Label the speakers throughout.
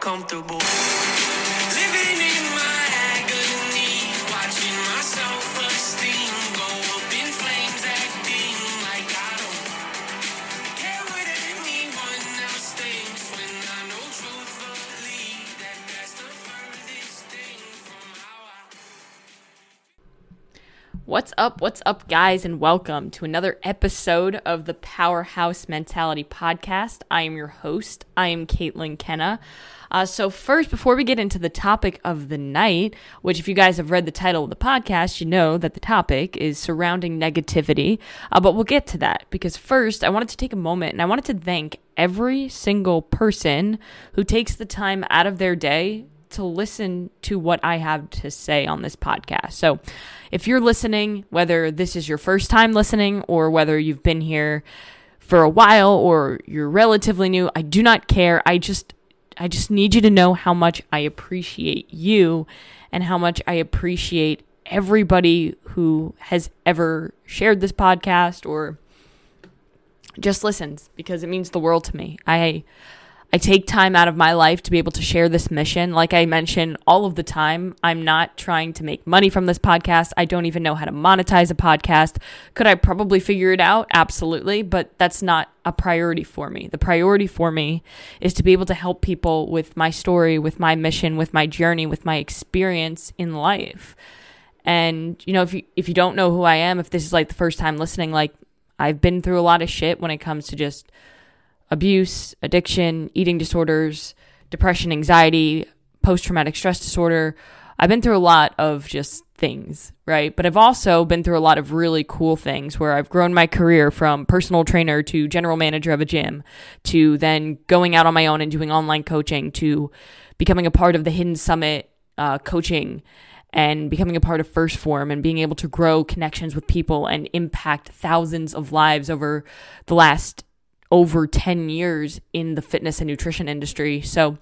Speaker 1: comfortable.
Speaker 2: What's up? What's up, guys, and welcome to another episode of the Powerhouse Mentality Podcast. I am your host. I am Kaitlyn Kenna. Uh, so, first, before we get into the topic of the night, which, if you guys have read the title of the podcast, you know that the topic is surrounding negativity. Uh, but we'll get to that because, first, I wanted to take a moment and I wanted to thank every single person who takes the time out of their day to listen to what I have to say on this podcast. So, if you're listening, whether this is your first time listening or whether you've been here for a while or you're relatively new, I do not care. I just I just need you to know how much I appreciate you and how much I appreciate everybody who has ever shared this podcast or just listens because it means the world to me. I I take time out of my life to be able to share this mission. Like I mentioned all of the time, I'm not trying to make money from this podcast. I don't even know how to monetize a podcast. Could I probably figure it out? Absolutely, but that's not a priority for me. The priority for me is to be able to help people with my story, with my mission, with my journey, with my experience in life. And you know, if you if you don't know who I am, if this is like the first time listening, like I've been through a lot of shit when it comes to just abuse, addiction, eating disorders, depression, anxiety, post traumatic stress disorder. I've been through a lot of just things, right? But I've also been through a lot of really cool things where I've grown my career from personal trainer to general manager of a gym to then going out on my own and doing online coaching to becoming a part of the Hidden Summit uh, coaching and becoming a part of 1st Phorm and being able to grow connections with people and impact thousands of lives over the last over 10 years in the fitness and nutrition industry. So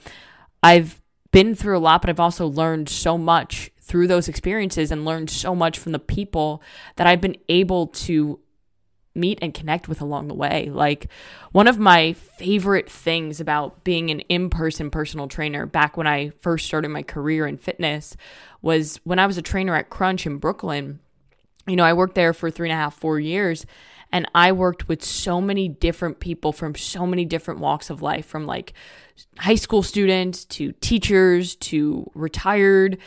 Speaker 2: I've been through a lot, but I've also learned so much through those experiences and learned so much from the people that I've been able to meet and connect with along the way. Like one of my favorite things about being an in-person personal trainer back when I first started my career in fitness was when I was a trainer at Crunch in Brooklyn. You know, I worked there for three and a half, four years, and I worked with so many different people from so many different walks of life, from like high school students to teachers to retired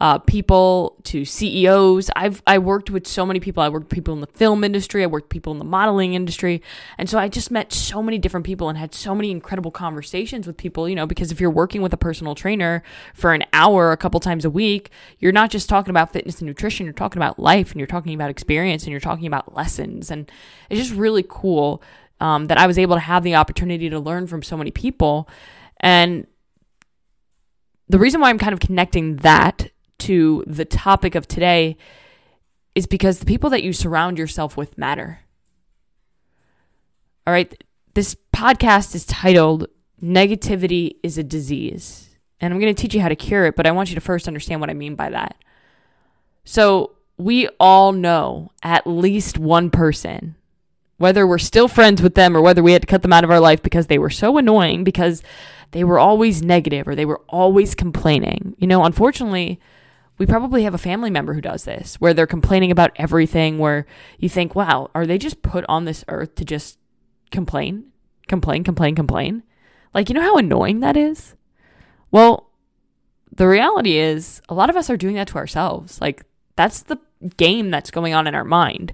Speaker 2: uh, people to CEOs. I've I worked with so many people. I worked people in the film industry. I worked people in the modeling industry, and so I just met so many different people and had so many incredible conversations with people. You know, because if you're working with a personal trainer for an hour a couple times a week, you're not just talking about fitness and nutrition. You're talking about life, and you're talking about experience, and you're talking about lessons, and it's just really cool um, that I was able to have the opportunity to learn from so many people, and the reason why I'm kind of connecting that to the topic of today is because the people that you surround yourself with matter. All right. This podcast is titled Negativity is a Disease. And I'm going to teach you how to cure it, but I want you to first understand what I mean by that. So, we all know at least one person, whether we're still friends with them or whether we had to cut them out of our life because they were so annoying, because they were always negative or they were always complaining. You know, unfortunately, we probably have a family member who does this, where they're complaining about everything, where you think, wow, are they just put on this earth to just complain, complain, complain, complain? Like, you know how annoying that is? Well, the reality is, a lot of us are doing that to ourselves. Like, that's the game that's going on in our mind.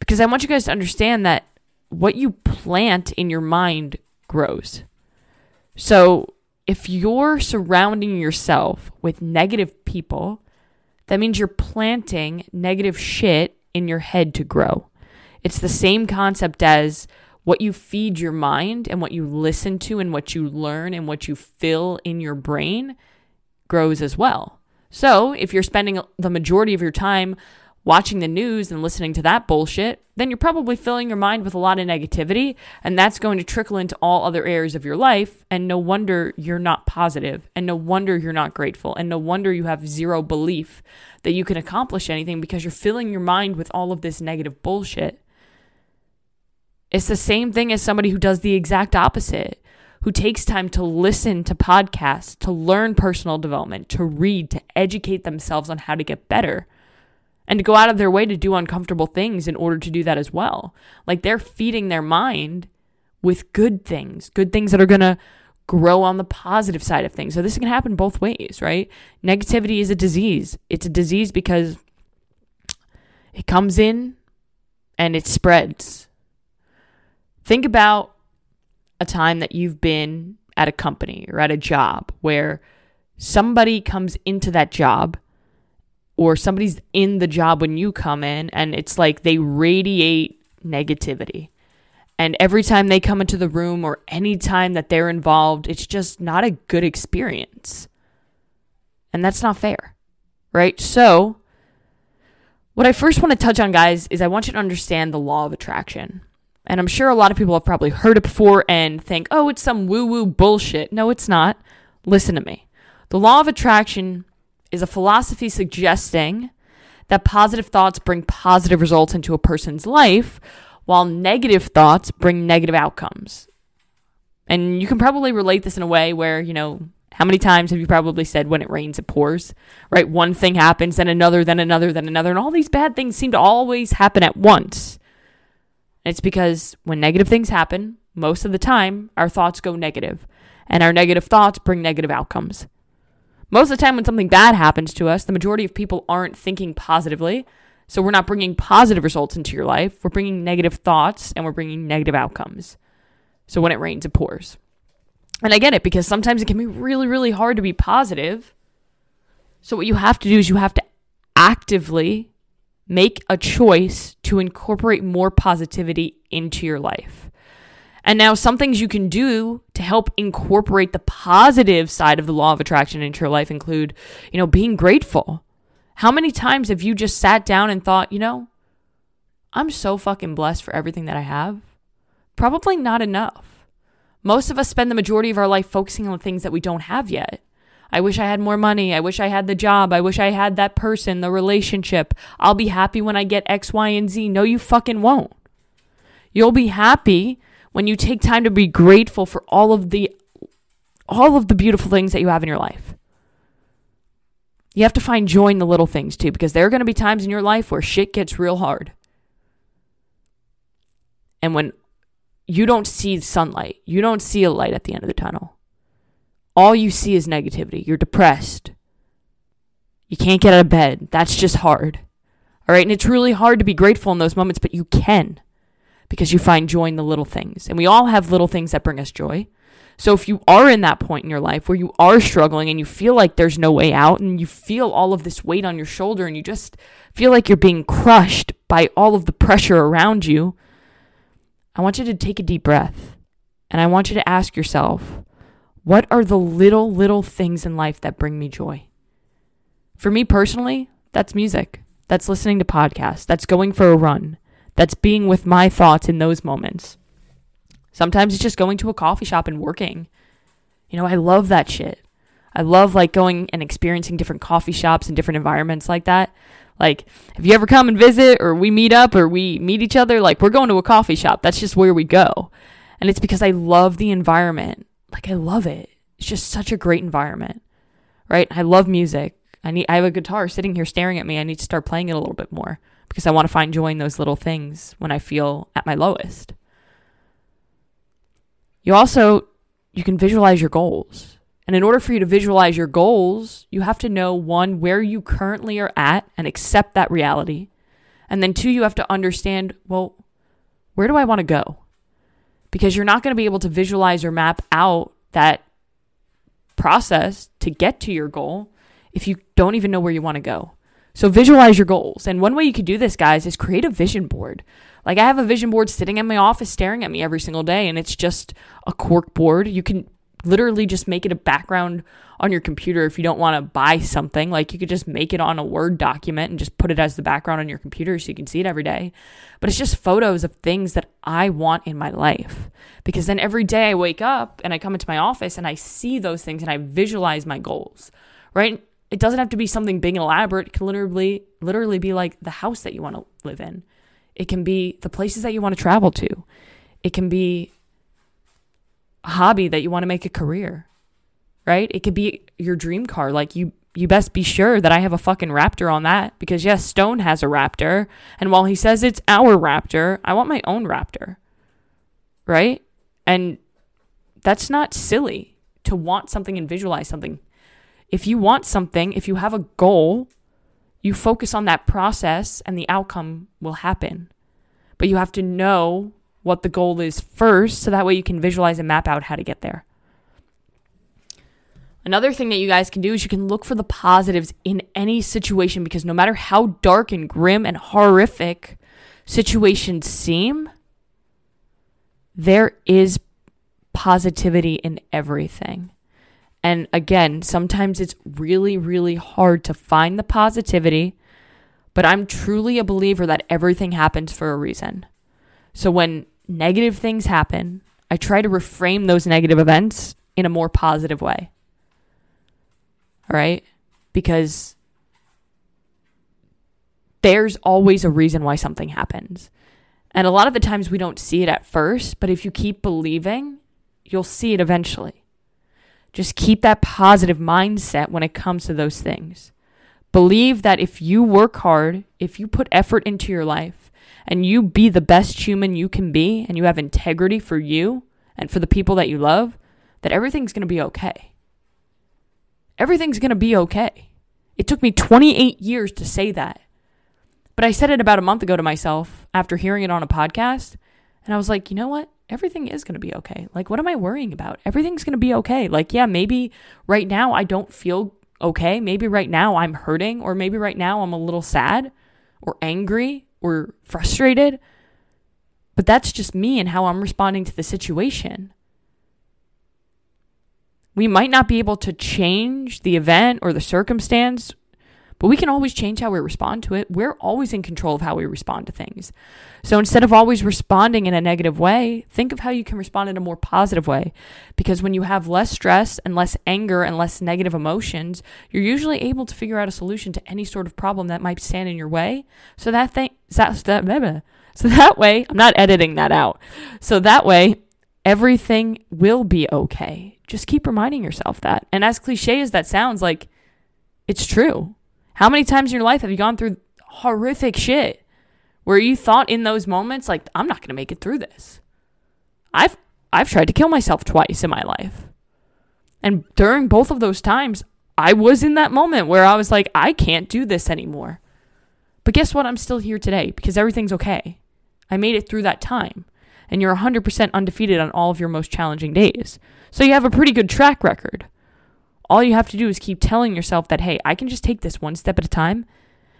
Speaker 2: Because I want you guys to understand that what you plant in your mind grows. So, if you're surrounding yourself with negative people, that means you're planting negative shit in your head to grow. It's the same concept as what you feed your mind and what you listen to and what you learn and what you fill in your brain grows as well. So, if you're spending the majority of your time watching the news and listening to that bullshit, then you're probably filling your mind with a lot of negativity, and that's going to trickle into all other areas of your life. And no wonder you're not positive, and no wonder you're not grateful, and no wonder you have zero belief that you can accomplish anything because you're filling your mind with all of this negative bullshit. It's the same thing as somebody who does the exact opposite, who takes time to listen to podcasts, to learn personal development, to read, to educate themselves on how to get better, and to go out of their way to do uncomfortable things in order to do that as well. Like they're feeding their mind with good things, good things that are going to grow on the positive side of things. So this can happen both ways, right? Negativity is a disease. It's a disease because it comes in and it spreads. Think about a time that you've been at a company or at a job where somebody comes into that job or somebody's in the job when you come in and it's like they radiate negativity. And every time they come into the room or any time that they're involved, it's just not a good experience. And that's not fair, right? So, what I first want to touch on, guys, is I want you to understand the law of attraction. And I'm sure a lot of people have probably heard it before and think, oh, it's some woo woo bullshit. No, it's not. Listen to me. The law of attraction is a philosophy suggesting that positive thoughts bring positive results into a person's life, while negative thoughts bring negative outcomes. And you can probably relate this in a way where, you know, how many times have you probably said when it rains, it pours, right? One thing happens, then another, then another, then another, and all these bad things seem to always happen at once. It's because when negative things happen, most of the time, our thoughts go negative, and our negative thoughts bring negative outcomes. Most of the time, when something bad happens to us, the majority of people aren't thinking positively. So we're not bringing positive results into your life. We're bringing negative thoughts and we're bringing negative outcomes. So when it rains, it pours. And I get it because sometimes it can be really, really hard to be positive. So what you have to do is you have to actively make a choice to incorporate more positivity into your life. And now, some things you can do to help incorporate the positive side of the law of attraction into your life include, you know, being grateful. How many times have you just sat down and thought, you know, I'm so fucking blessed for everything that I have? Probably not enough. Most of us spend the majority of our life focusing on the things that we don't have yet. I wish I had more money. I wish I had the job. I wish I had that person, the relationship. I'll be happy when I get X, Y, and Z. No, you fucking won't. You'll be happy when you take time to be grateful for all of the all of the beautiful things that you have in your life. You have to find joy in the little things too because there are going to be times in your life where shit gets real hard. And when you don't see sunlight, you don't see a light at the end of the tunnel all you see is negativity. You're depressed. You can't get out of bed. That's just hard. All right. And it's really hard to be grateful in those moments, but you can because you find joy in the little things. And we all have little things that bring us joy. So if you are in that point in your life where you are struggling and you feel like there's no way out and you feel all of this weight on your shoulder and you just feel like you're being crushed by all of the pressure around you, I want you to take a deep breath and I want you to ask yourself, what are the little, little things in life that bring me joy? For me personally, that's music. That's listening to podcasts. That's going for a run. That's being with my thoughts in those moments. Sometimes it's just going to a coffee shop and working. You know, I love that shit. I love like going and experiencing different coffee shops and different environments like that. Like, if you ever come and visit or we meet up or we meet each other, like we're going to a coffee shop. That's just where we go. And it's because I love the environment like I love it. It's just such a great environment. Right? I love music. I need I have a guitar sitting here staring at me. I need to start playing it a little bit more because I want to find joy in those little things when I feel at my lowest. You also you can visualize your goals. And in order for you to visualize your goals, you have to know one where you currently are at and accept that reality. And then two, you have to understand, well, where do I want to go? because you're not going to be able to visualize or map out that process to get to your goal if you don't even know where you want to go. So visualize your goals. And one way you could do this, guys, is create a vision board. Like I have a vision board sitting in my office staring at me every single day, and it's just a cork board. You can literally just make it a background on your computer if you don't want to buy something. Like you could just make it on a Word document and just put it as the background on your computer so you can see it every day. But it's just photos of things that I want in my life. Because then every day I wake up and I come into my office and I see those things and I visualize my goals, right? It doesn't have to be something big and elaborate. It can literally literally be like the house that you want to live in. It can be the places that you want to travel to. It can be a hobby that you want to make a career, right? It could be your dream car. Like you, you best be sure that I have a fucking Raptor on that because yes, Stone has a Raptor, and while he says it's our Raptor, I want my own Raptor, right? And that's not silly to want something and visualize something. If you want something, if you have a goal, you focus on that process and the outcome will happen. But you have to know what the goal is first so that way you can visualize and map out how to get there. Another thing that you guys can do is you can look for the positives in any situation because no matter how dark and grim and horrific situations seem, there is positivity in everything. And again, sometimes it's really, really hard to find the positivity, but I'm truly a believer that everything happens for a reason. So when negative things happen, I try to reframe those negative events in a more positive way. All right? Because there's always a reason why something happens. And a lot of the times we don't see it at first, but if you keep believing, you'll see it eventually. Just keep that positive mindset when it comes to those things. Believe that if you work hard, if you put effort into your life, and you be the best human you can be and you have integrity for you and for the people that you love, that everything's to be okay. Everything's to be okay. It took me 28 years to say that. But I said it about a month ago to myself after hearing it on a podcast. And I was like, you know what? Everything is going to be okay. Like, what am I worrying about? Everything's going to be okay. Like, yeah, maybe right now I don't feel okay. Maybe right now I'm hurting, or maybe right now I'm a little sad or angry or frustrated, but that's just me and how I'm responding to the situation. We might not be able to change the event or the circumstance but we can always change how we respond to it. We're always in control of how we respond to things. So instead of always responding in a negative way, think of how you can respond in a more positive way. Because when you have less stress and less anger and less negative emotions, you're usually able to figure out a solution to any sort of problem that might stand in your way. So that thing, that, so that way, I'm not editing that out. So that way, everything will be okay. Just keep reminding yourself that. And as cliche as that sounds, like it's true. How many times in your life have you gone through horrific shit where you thought in those moments like I'm not going to make it through this? I've I've tried to kill myself twice in my life. And during both of those times, I was in that moment where I was like I can't do this anymore. But guess what? I'm still here today because everything's okay. I made it through that time. And you're 100% undefeated on all of your most challenging days. So you have a pretty good track record. All you have to do is keep telling yourself that, hey, I can just take this one step at a time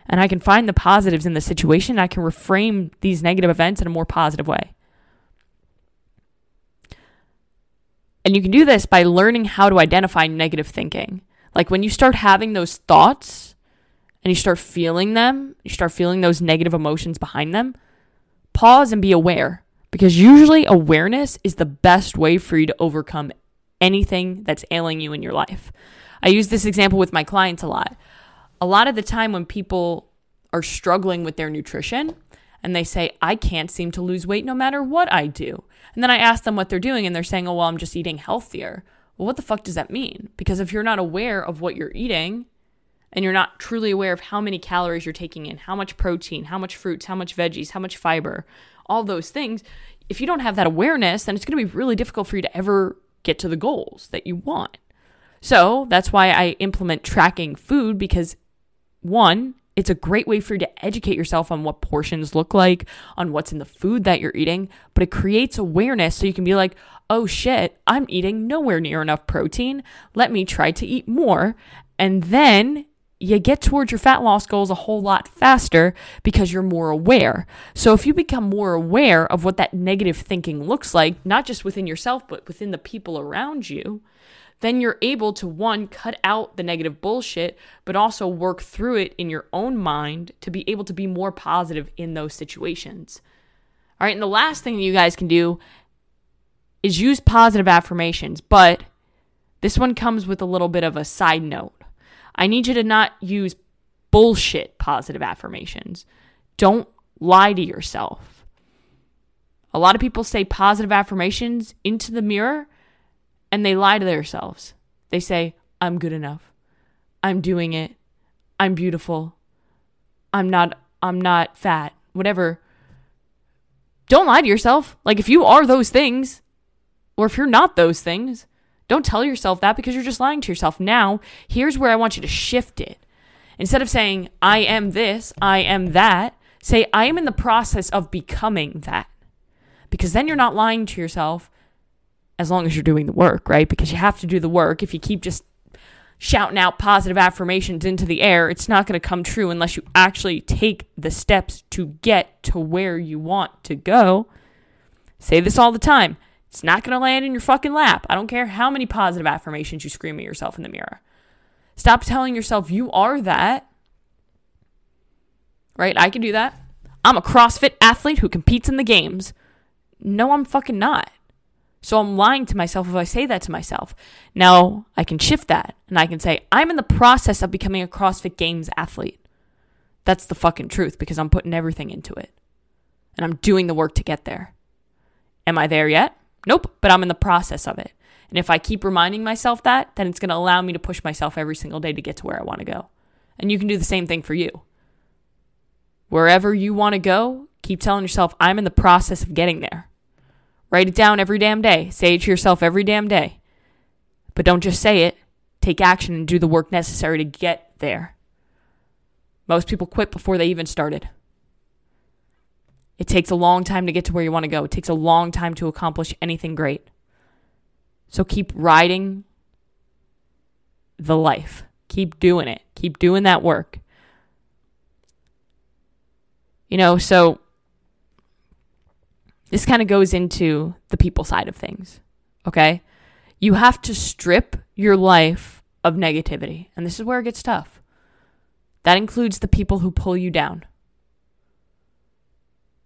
Speaker 2: and I can find the positives in the situation. I can reframe these negative events in a more positive way. And you can do this by learning how to identify negative thinking. Like when you start having those thoughts and you start feeling them, you start feeling those negative emotions behind them, pause and be aware because usually awareness is the best way for you to overcome anything that's ailing you in your life. I use this example with my clients a lot. A lot of the time, when people are struggling with their nutrition and they say, I can't seem to lose weight no matter what I do. And then I ask them what they're doing and they're saying, oh, well, I'm just eating healthier. Well, what the fuck does that mean? Because if you're not aware of what you're eating, and you're not truly aware of how many calories you're taking in, how much protein, how much fruits, how much veggies, how much fiber, all those things, if you don't have that awareness, then it's going to be really difficult for you to ever get to the goals that you want. So that's why I implement tracking food because one, it's a great way for you to educate yourself on what portions look like, on what's in the food that you're eating, but it creates awareness so you can be like, oh shit, I'm eating nowhere near enough protein. Let me try to eat more. And then you get towards your fat loss goals a whole lot faster because you're more aware. So if you become more aware of what that negative thinking looks like, not just within yourself, but within the people around you, then you're able to one, cut out the negative bullshit, but also work through it in your own mind to be able to be more positive in those situations. All right, and the last thing that you guys can do is use positive affirmations, but this one comes with a little bit of a side note. I need you to not use bullshit positive affirmations. Don't lie to yourself. A lot of people say positive affirmations into the mirror and they lie to themselves. They say, I'm good enough. I'm doing it. I'm beautiful. I'm not I'm not fat. Whatever. Don't lie to yourself. Like if you are those things or if you're not those things, don't tell yourself that because you're just lying to yourself. Now, here's where I want you to shift it. Instead of saying I am this, I am that, say I am in the process of becoming that. Because then you're not lying to yourself as long as you're doing the work, right? Because you have to do the work. If you keep just shouting out positive affirmations into the air, it's not going to come true unless you actually take the steps to get to where you want to go. Say this all the time. It's not going to land in your fucking lap. I don't care how many positive affirmations you scream at yourself in the mirror. Stop telling yourself you are that. Right? I can do that. I'm a CrossFit athlete who competes in the games. No, I'm fucking not. So I'm lying to myself if I say that to myself. Now I can shift that and I can say, I'm in the process of becoming a CrossFit Games athlete. That's the fucking truth because I'm putting everything into it and I'm doing the work to get there. Am I there yet? Nope, but I'm in the process of it. And if I keep reminding myself that, then it's going to allow me to push myself every single day to get to where I want to go. And you can do the same thing for you. Wherever you want to go, keep telling yourself, I'm in the process of getting there. Write it down every damn day. Say it to yourself every damn day. But don't just say it. Take action and do the work necessary to get there. Most people quit before they even started. It takes a long time to get to where you want to go. It takes a long time to accomplish anything great. So keep riding the life. Keep doing it. Keep doing that work. You know, so this kind of goes into the people side of things. Okay? You have to strip your life of negativity. And this is where it gets tough. That includes the people who pull you down.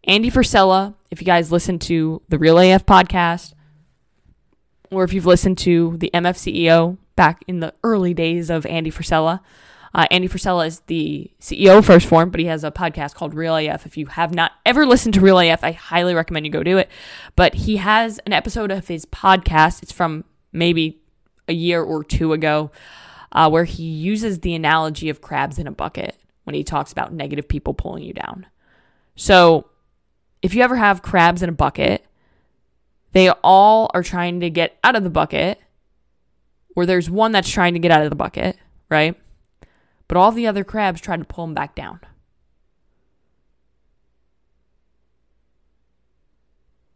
Speaker 2: Andy Frisella, if you guys listen to the Real AF podcast, or if you've listened to the MF CEO back in the early days of Andy Frisella, uh, Andy Frisella is the CEO of 1st Phorm, but he has a podcast called Real AF. If you have not ever listened to Real AF, I highly recommend you go do it. But he has an episode of his podcast. It's from maybe a year or two ago, uh, where he uses the analogy of crabs in a bucket when he talks about negative people pulling you down. So, if you ever have crabs in a bucket, they all are trying to get out of the bucket, or there's one that's trying to get out of the bucket, right? But all the other crabs try to pull him back down.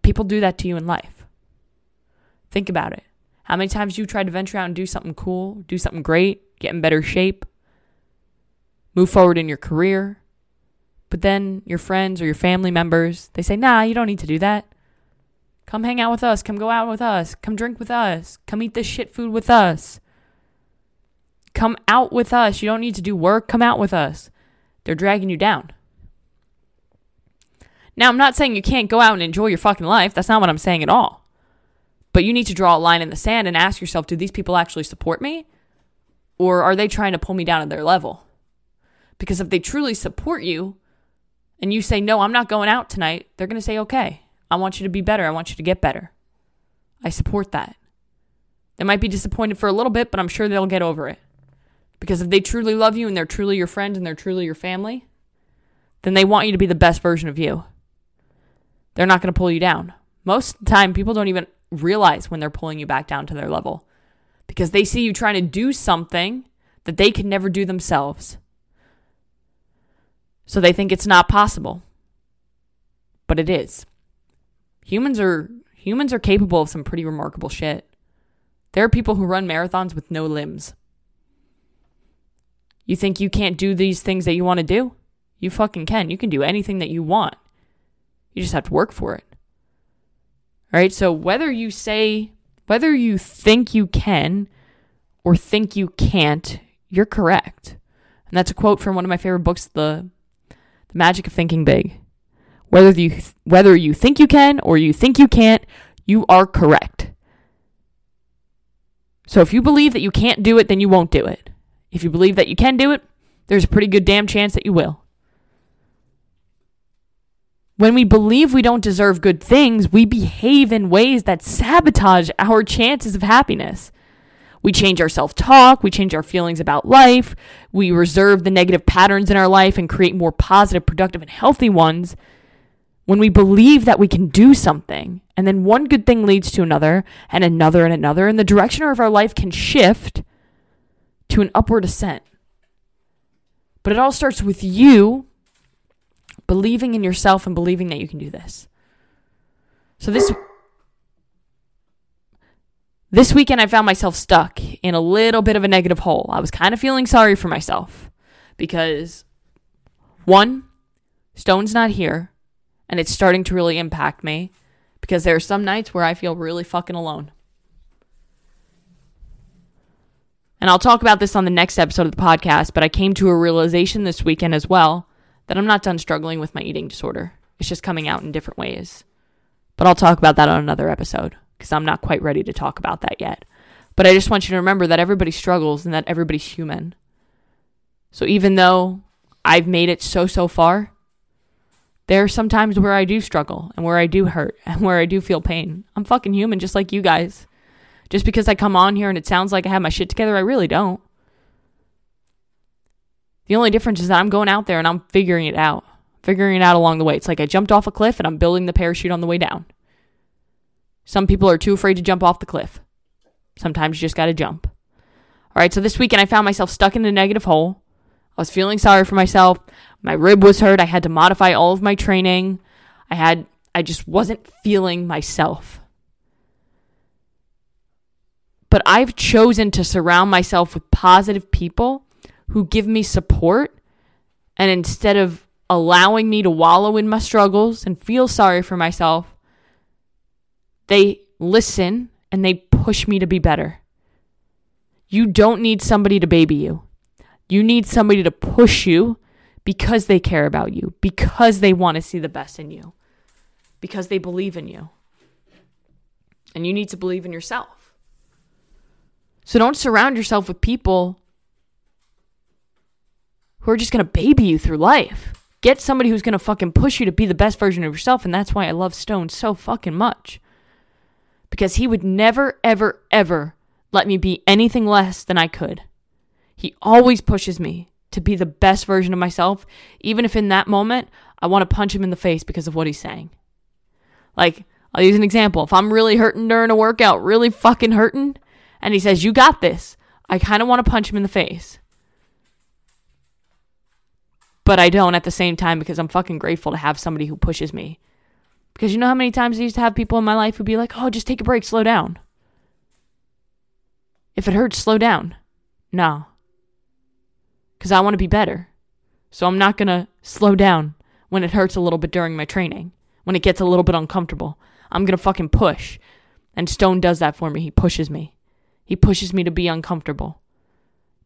Speaker 2: People do that to you in life. Think about it. How many times you tried to venture out and do something cool, do something great, get in better shape, move forward in your career, but then your friends or your family members, they say, nah, you don't need to do that. Come hang out with us. Come go out with us. Come drink with us. Come eat this shit food with us. Come out with us. You don't need to do work. Come out with us. They're dragging you down. Now, I'm not saying you can't go out and enjoy your fucking life. That's not what I'm saying at all. But you need to draw a line in the sand and ask yourself do these people actually support me? Or are they trying to pull me down to their level? Because if they truly support you and you say, no, I'm not going out tonight, they're going to say, okay, I want you to be better. I want you to get better. I support that. They might be disappointed for a little bit, but I'm sure they'll get over it. Because if they truly love you and they're truly your friend and they're truly your family, then they want you to be the best version of you. They're not going to pull you down. Most of the time, people don't even realize when they're pulling you back down to their level because they see you trying to do something that they can never do themselves. So they think it's not possible. But it is. Humans are humans are capable of some pretty remarkable shit. There are people who run marathons with no limbs. You think you can't do these things that you want to do? You fucking can. You can do anything that you want. You just have to work for it. All right? So whether you say whether you think you can or think you can't, you're correct. And that's a quote from one of my favorite books, The Magic of Thinking Big. Whether you whether you think you can or you think you can't, you are correct. So if you believe that you can't do it, then you won't do it. If you believe that you can do it, there's a pretty good damn chance that you will. When we believe we don't deserve good things, we behave in ways that sabotage our chances of happiness. We change our self talk, we change our feelings about life, we reserve the negative patterns in our life and create more positive, productive, and healthy ones when we believe that we can do something. And then one good thing leads to another, and another, and another, and the direction of our life can shift to an upward ascent. But it all starts with you believing in yourself and believing that you can do this. So this this weekend I found myself stuck in a little bit of a negative hole. I was kind of feeling sorry for myself because one, Stone's not here and it's starting to really impact me because there are some nights where I feel really fucking alone. And I'll talk about this on the next episode of the podcast, but I came to a realization this weekend as well that I'm not done struggling with my eating disorder. It's just coming out in different ways. But I'll talk about that on another episode because I'm not quite ready to talk about that yet. But I just want you to remember that everybody struggles and that everybody's human. So even though I've made it so, so far, there are some times where I do struggle and where I do hurt and where I do feel pain. I'm fucking human just like you guys. Just because I come on here and it sounds like I have my shit together, I really don't. The only difference is that I'm going out there and I'm figuring it out, figuring it out along the way. It's like I jumped off a cliff and I'm building the parachute on the way down. Some people are too afraid to jump off the cliff. Sometimes you just got to jump. All right, so this weekend I found myself stuck in a negative hole. I was feeling sorry for myself. My rib was hurt. I had to modify all of my training. I had I just wasn't feeling myself. But I've chosen to surround myself with positive people who give me support and instead of allowing me to wallow in my struggles and feel sorry for myself, they listen and they push me to be better. You don't need somebody to baby you. You need somebody to push you because they care about you, because they want to see the best in you, because they believe in you. And you need to believe in yourself. So don't surround yourself with people who are just going to baby you through life. Get somebody who's going to fucking push you to be the best version of yourself. And that's why I love Stone so fucking much. Because he would never, ever, ever let me be anything less than I could. He always pushes me to be the best version of myself, even if in that moment I want to punch him in the face because of what he's saying. Like, I'll use an example. If I'm really hurting during a workout, really fucking hurting, and he says, You got this, I kind of want to punch him in the face but I don't at the same time because I'm fucking grateful to have somebody who pushes me. Because you know how many times I used to have people in my life who'd be like, oh, just take a break, slow down. If it hurts, slow down. No. Because I want to be better. So I'm not going to slow down when it hurts a little bit during my training, when it gets a little bit uncomfortable. I'm going to fucking push. And Stone does that for me. He pushes me. He pushes me to be uncomfortable.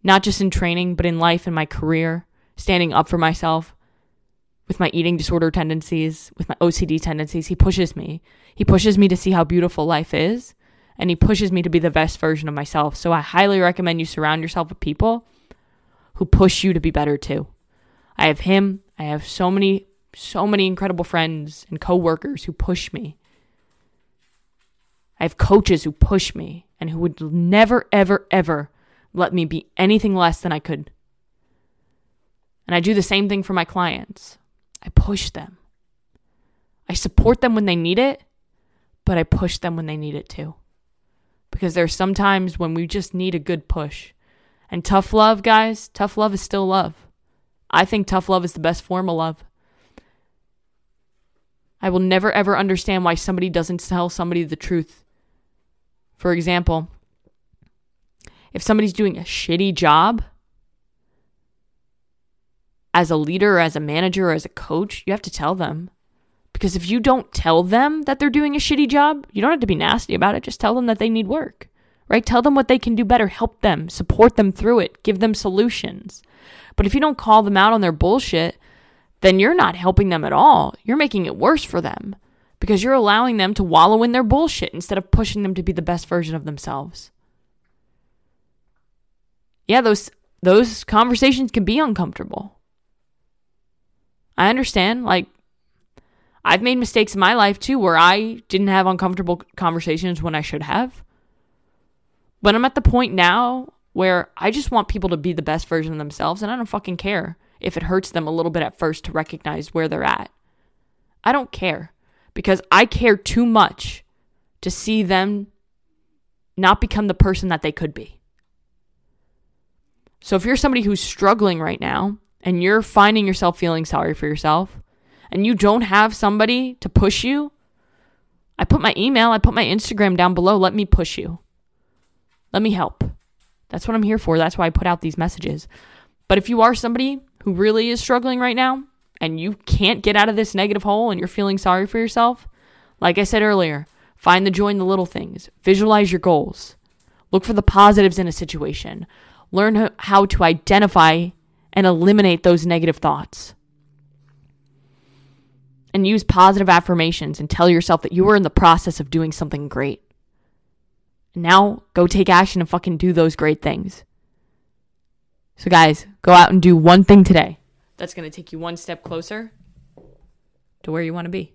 Speaker 2: Not just in training, but in life and my career standing up for myself with my eating disorder tendencies, with my OCD tendencies. He pushes me. He pushes me to see how beautiful life is, and he pushes me to be the best version of myself. So I highly recommend you surround yourself with people who push you to be better too. I have him. I have so many so many incredible friends and coworkers who push me. I have coaches who push me and who would never ever ever let me be anything less than I could and I do the same thing for my clients. I push them. I support them when they need it, but I push them when they need it too. Because there there's sometimes when we just need a good push. And tough love, guys, tough love is still love. I think tough love is the best form of love. I will never ever understand why somebody doesn't tell somebody the truth. For example, if somebody's doing a shitty job, as a leader, as a manager, as a coach, you have to tell them. Because if you don't tell them that they're doing a shitty job, you don't have to be nasty about it. Just tell them that they need work, right? Tell them what they can do better, help them, support them through it, give them solutions. But if you don't call them out on their bullshit, then you're not helping them at all. You're making it worse for them because you're allowing them to wallow in their bullshit instead of pushing them to be the best version of themselves. Yeah, those those conversations can be uncomfortable. I understand. Like, I've made mistakes in my life too where I didn't have uncomfortable conversations when I should have. But I'm at the point now where I just want people to be the best version of themselves and I don't fucking care if it hurts them a little bit at first to recognize where they're at. I don't care because I care too much to see them not become the person that they could be. So if you're somebody who's struggling right now and you're finding yourself feeling sorry for yourself and you don't have somebody to push you, I put my email, I put my Instagram down below. Let me push you. Let me help. That's what I'm here for. That's why I put out these messages. But if you are somebody who really is struggling right now and you can't get out of this negative hole and you're feeling sorry for yourself, like I said earlier, find the joy in the little things, visualize your goals, look for the positives in a situation, learn how to identify and eliminate those negative thoughts. And use positive affirmations and tell yourself that you are in the process of doing something great. Now go take action and fucking do those great things. So, guys, go out and do one thing today that's going to take you one step closer to where you want to be.